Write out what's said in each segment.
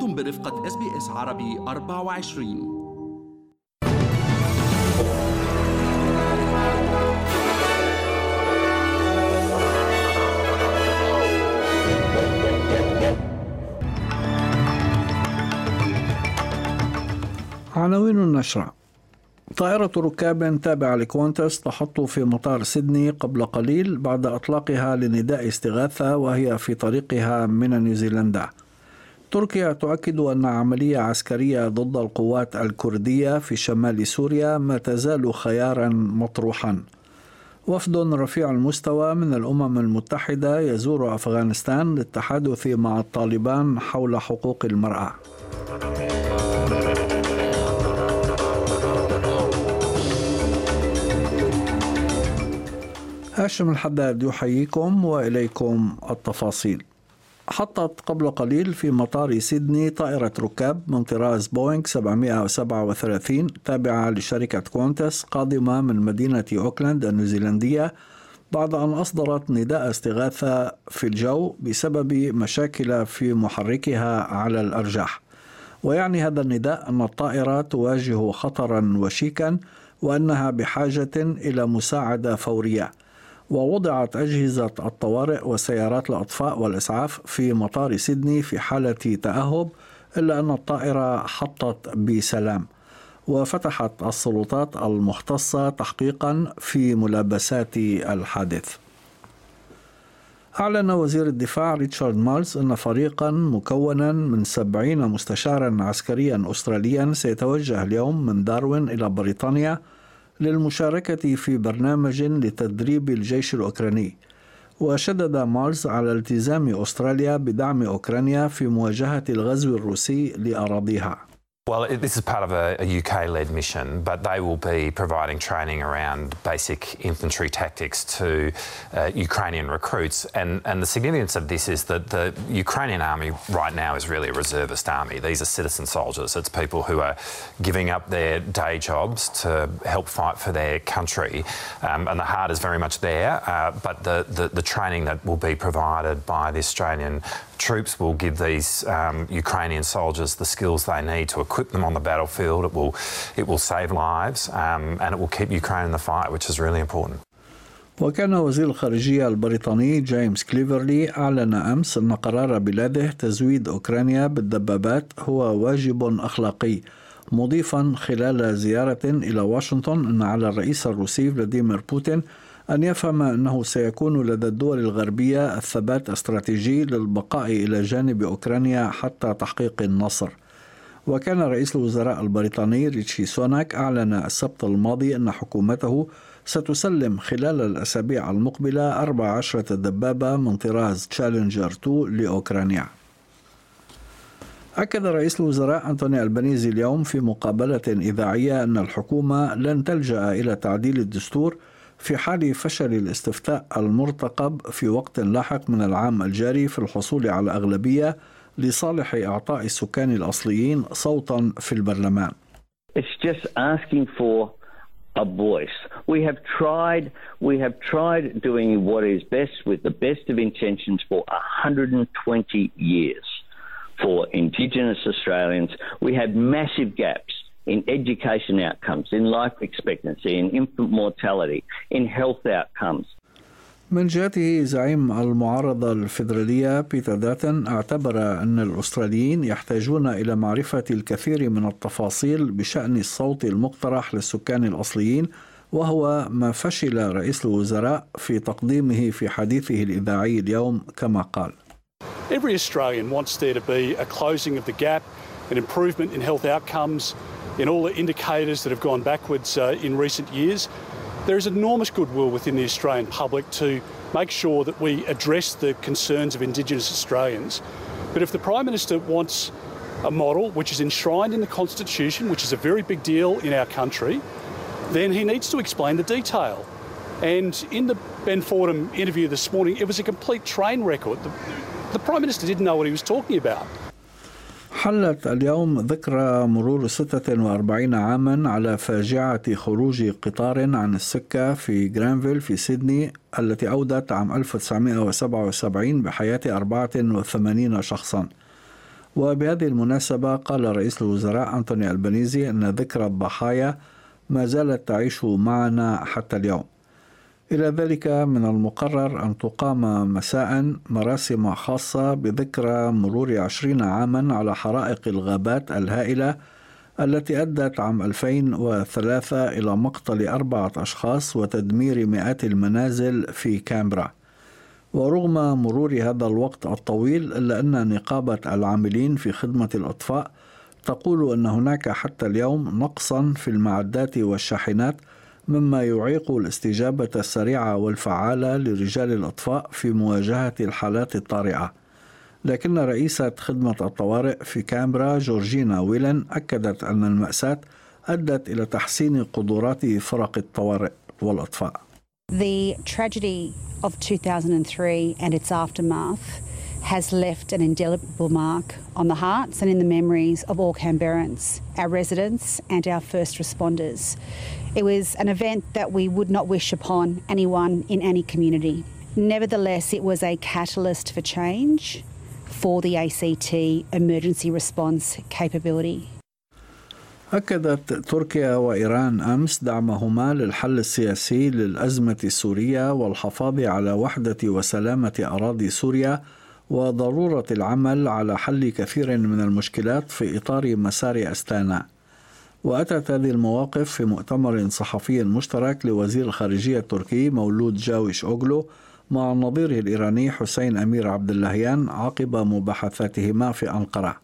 أنتم برفقة SBS عربي 24 عناوين النشرة. طائرة ركاب تابعة لكوانتس تحط في مطار سيدني قبل قليل بعد إطلاقها لنداء استغاثة وهي في طريقها من نيوزيلندا. تركيا تؤكد أن عملية عسكرية ضد القوات الكردية في شمال سوريا ما تزال خيارا مطروحا وفد رفيع المستوى من الأمم المتحدة يزور أفغانستان للتحدث مع الطالبان حول حقوق المرأة هاشم الحداد يحييكم وإليكم التفاصيل. حطت قبل قليل في مطار سيدني طائرة ركاب من طراز بوينغ 737 تابعة لشركة كوانتس قادمة من مدينة أوكلاند النيوزيلندية بعد أن أصدرت نداء استغاثة في الجو بسبب مشاكل في محركها على الأرجح. ويعني هذا النداء أن الطائرة تواجه خطرا وشيكا وأنها بحاجة إلى مساعدة فورية. ووضعت أجهزة الطوارئ وسيارات الأطفاء والإسعاف في مطار سيدني في حالة تأهب إلا أن الطائرة حطت بسلام. وفتحت السلطات المختصة تحقيقا في ملابسات الحادث. أعلن وزير الدفاع ريتشارد مالز أن فريقا مكونا من سبعين مستشارا عسكريا أستراليا سيتوجه اليوم من داروين إلى بريطانيا للمشاركة في برنامج لتدريب الجيش الأوكراني. وشدد مارس على التزام أستراليا بدعم أوكرانيا في مواجهة الغزو الروسي لأراضيها. Well, this is part of a, a UK led mission, but they will be providing training around basic infantry tactics to uh, Ukrainian recruits. And, and the significance of this is that the Ukrainian army right now is really a reservist army. These are citizen soldiers, it's people who are giving up their day jobs to help fight for their country. Um, and the heart is very much there, uh, but the, the, the training that will be provided by the Australian troops will give these um, Ukrainian soldiers the skills they need to equip them on the battlefield. It will, it will save lives um, and it will keep Ukraine in the fight, which is really important. وكان وزير الخارجية البريطاني جيمس كليفرلي أعلن أمس أن قرار بلاده تزويد أوكرانيا بالدبابات هو واجب أخلاقي مضيفا خلال زيارة إلى واشنطن أن على الرئيس الروسي فلاديمير بوتين أن يفهم أنه سيكون لدى الدول الغربية الثبات استراتيجي للبقاء إلى جانب أوكرانيا حتى تحقيق النصر. وكان رئيس الوزراء البريطاني ريتشي سوناك أعلن السبت الماضي أن حكومته ستسلم خلال الأسابيع المقبلة 14 دبابة من طراز تشالنجر 2 لأوكرانيا. أكد رئيس الوزراء أنتوني البنيزي اليوم في مقابلة إذاعية أن الحكومة لن تلجأ إلى تعديل الدستور في حال فشل الاستفتاء المرتقب في وقت لاحق من العام الجاري في الحصول على أغلبية لصالح إعطاء السكان الأصليين صوتا في البرلمان. It's just asking for a voice. We have tried we have tried doing what is best with the best of intentions for 120 years for indigenous Australians. We had massive gaps in education outcomes, in life expectancy, in infant mortality, in health outcomes. من جهته زعيم المعارضة الفيدرالية بيتر داتن اعتبر أن الأستراليين يحتاجون إلى معرفة الكثير من التفاصيل بشأن الصوت المقترح للسكان الأصليين وهو ما فشل رئيس الوزراء في تقديمه في حديثه الإذاعي اليوم كما قال Every Australian wants there to be a closing of the gap, an improvement in health outcomes, in all the indicators that have gone backwards uh, in recent years. There is enormous goodwill within the Australian public to make sure that we address the concerns of Indigenous Australians. But if the Prime Minister wants a model which is enshrined in the Constitution, which is a very big deal in our country, then he needs to explain the detail. And in the Ben Fordham interview this morning, it was a complete train record. The, the Prime Minister didn't know what he was talking about. حلت اليوم ذكرى مرور 46 عاما على فاجعة خروج قطار عن السكة في جرانفيل في سيدني التي أودت عام 1977 بحياة 84 شخصا وبهذه المناسبة قال رئيس الوزراء أنتوني البنيزي أن ذكرى الضحايا ما زالت تعيش معنا حتى اليوم إلى ذلك من المقرر أن تقام مساء مراسم خاصة بذكرى مرور عشرين عاما على حرائق الغابات الهائلة التي أدت عام 2003 إلى مقتل أربعة أشخاص وتدمير مئات المنازل في كامبرا. ورغم مرور هذا الوقت الطويل إلا أن نقابة العاملين في خدمة الأطفاء تقول أن هناك حتى اليوم نقصا في المعدات والشاحنات مما يعيق الاستجابة السريعة والفعالة لرجال الأطفاء في مواجهة الحالات الطارئة. لكن رئيسة خدمة الطوارئ في كامبرا جورجينا ويلن أكدت أن المأساة أدت إلى تحسين قدرات فرق الطوارئ والأطفاء. The tragedy of 2003 and its aftermath has left an indelible mark on the hearts and in the memories of all Canberrans, our residents, and our first responders. It was an event that we would not wish upon anyone in any community. Nevertheless, it was a catalyst for change for the ACT emergency response capability. أكدت تركيا وإيران أمس دعمهما للحل السياسي للأزمة السورية والحفاظ على وحدة وسلامة أراضي سوريا وضرورة العمل على حل كثير من المشكلات في إطار مسار أستانا. وأتت هذه المواقف في مؤتمر صحفي مشترك لوزير الخارجية التركي مولود جاوش أوغلو مع نظيره الإيراني حسين أمير عبد اللهيان عقب مباحثاتهما في أنقرة.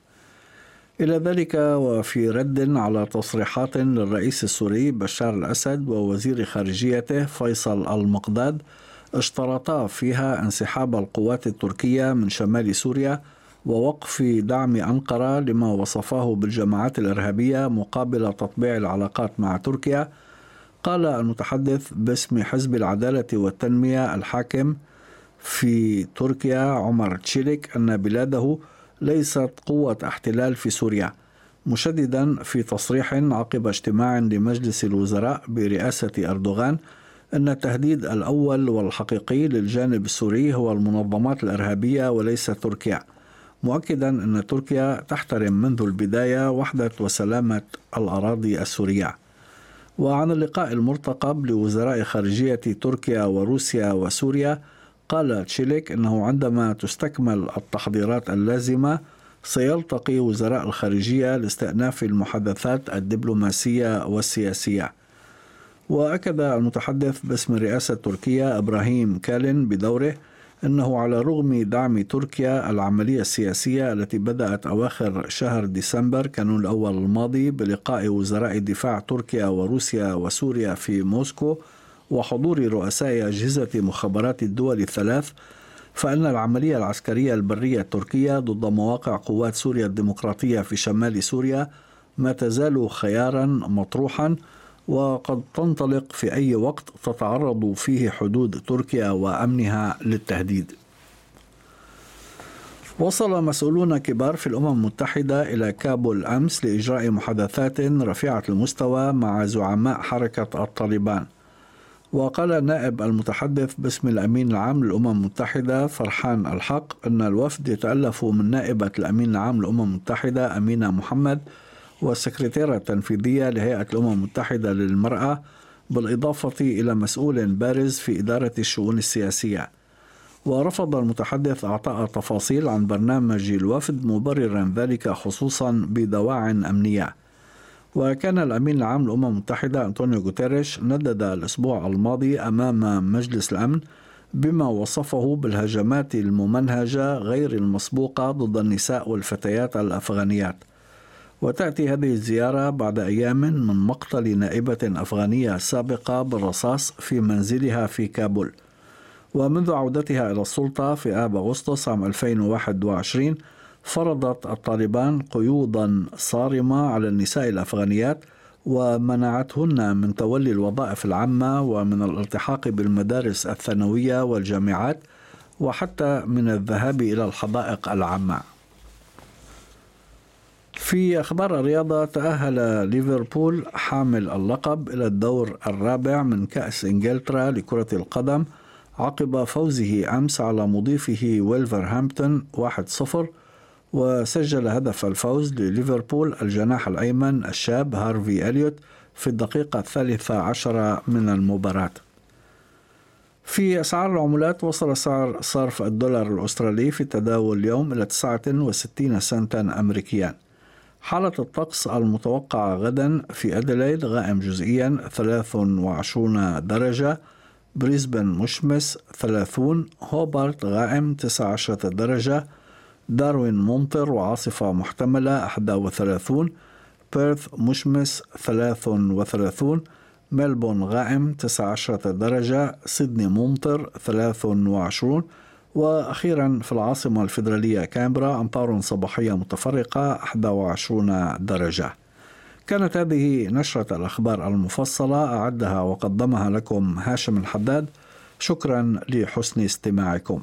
إلى ذلك وفي رد على تصريحات للرئيس السوري بشار الأسد ووزير خارجيته فيصل المقداد اشترطا فيها انسحاب القوات التركية من شمال سوريا ووقف دعم أنقرة لما وصفاه بالجماعات الإرهابية مقابل تطبيع العلاقات مع تركيا. قال المتحدث باسم حزب العدالة والتنمية الحاكم في تركيا عمر تشيليك أن بلاده ليست قوة احتلال في سوريا مشددا في تصريح عقب اجتماع لمجلس الوزراء برئاسة أردوغان أن التهديد الأول والحقيقي للجانب السوري هو المنظمات الإرهابية وليس تركيا مؤكدا أن تركيا تحترم منذ البداية وحدة وسلامة الأراضي السورية. وعن اللقاء المرتقب لوزراء خارجية تركيا وروسيا وسوريا قال تشيليك أنه عندما تستكمل التحضيرات اللازمة سيلتقي وزراء الخارجية لاستئناف المحادثات الدبلوماسية والسياسية. وأكد المتحدث باسم رئاسة تركيا إبراهيم كالين بدوره أنه على رغم دعم تركيا العملية السياسية التي بدأت أواخر شهر ديسمبر كانون الأول الماضي بلقاء وزراء دفاع تركيا وروسيا وسوريا في موسكو وحضور رؤساء أجهزة مخابرات الدول الثلاث فإن العملية العسكرية البرية التركية ضد مواقع قوات سوريا الديمقراطية في شمال سوريا ما تزال خيارا مطروحا وقد تنطلق في أي وقت تتعرض فيه حدود تركيا وأمنها للتهديد. وصل مسؤولون كبار في الأمم المتحدة إلى كابول أمس لإجراء محادثات رفيعة المستوى مع زعماء حركة الطالبان. وقال النائب المتحدث باسم الأمين العام للأمم المتحدة فرحان الحق أن الوفد يتألف من نائبة الأمين العام للأمم المتحدة أمينة محمد والسكرتيرة التنفيذية لهيئة الأمم المتحدة للمرأة بالإضافة إلى مسؤول بارز في إدارة الشؤون السياسية. ورفض المتحدث أعطاء تفاصيل عن برنامج الوفد مبررا ذلك خصوصا بدواع أمنية. وكان الأمين العام للأمم المتحدة أنطونيو غوتيريش ندد الأسبوع الماضي أمام مجلس الأمن بما وصفه بالهجمات الممنهجة غير المسبوقة ضد النساء والفتيات الأفغانيات. وتأتي هذه الزيارة بعد أيام من مقتل نائبة أفغانية سابقة بالرصاص في منزلها في كابول. ومنذ عودتها إلى السلطة في آب أغسطس عام 2021 فرضت الطالبان قيودا صارمة على النساء الأفغانيات ومنعتهن من تولي الوظائف العامة ومن الالتحاق بالمدارس الثانوية والجامعات وحتى من الذهاب إلى الحدائق العامة. في أخبار الرياضة تأهل ليفربول حامل اللقب إلى الدور الرابع من كأس إنجلترا لكرة القدم عقب فوزه أمس على مضيفه ويلفرهامبتون 1-0 وسجل هدف الفوز لليفربول الجناح الأيمن الشاب هارفي أليوت في الدقيقة الثالثة عشرة من المباراة. في أسعار العملات وصل سعر صرف الدولار الأسترالي في التداول اليوم إلى 69 سنتا أمريكيا. حالة الطقس المتوقعة غدا في أديلايد غائم جزئيا 23 درجة بريسبن مشمس 30 هوبارت غائم 19 درجة داروين ممطر وعاصفة محتملة 31 بيرث مشمس 33 ملبون غائم 19 درجة سيدني ممطر 23 وأخيرا في العاصمة الفيدرالية كامبرا أمطار صباحية متفرقة 21 درجة. كانت هذه نشرة الأخبار المفصلة أعدها وقدمها لكم هاشم الحداد. شكرا لحسن استماعكم.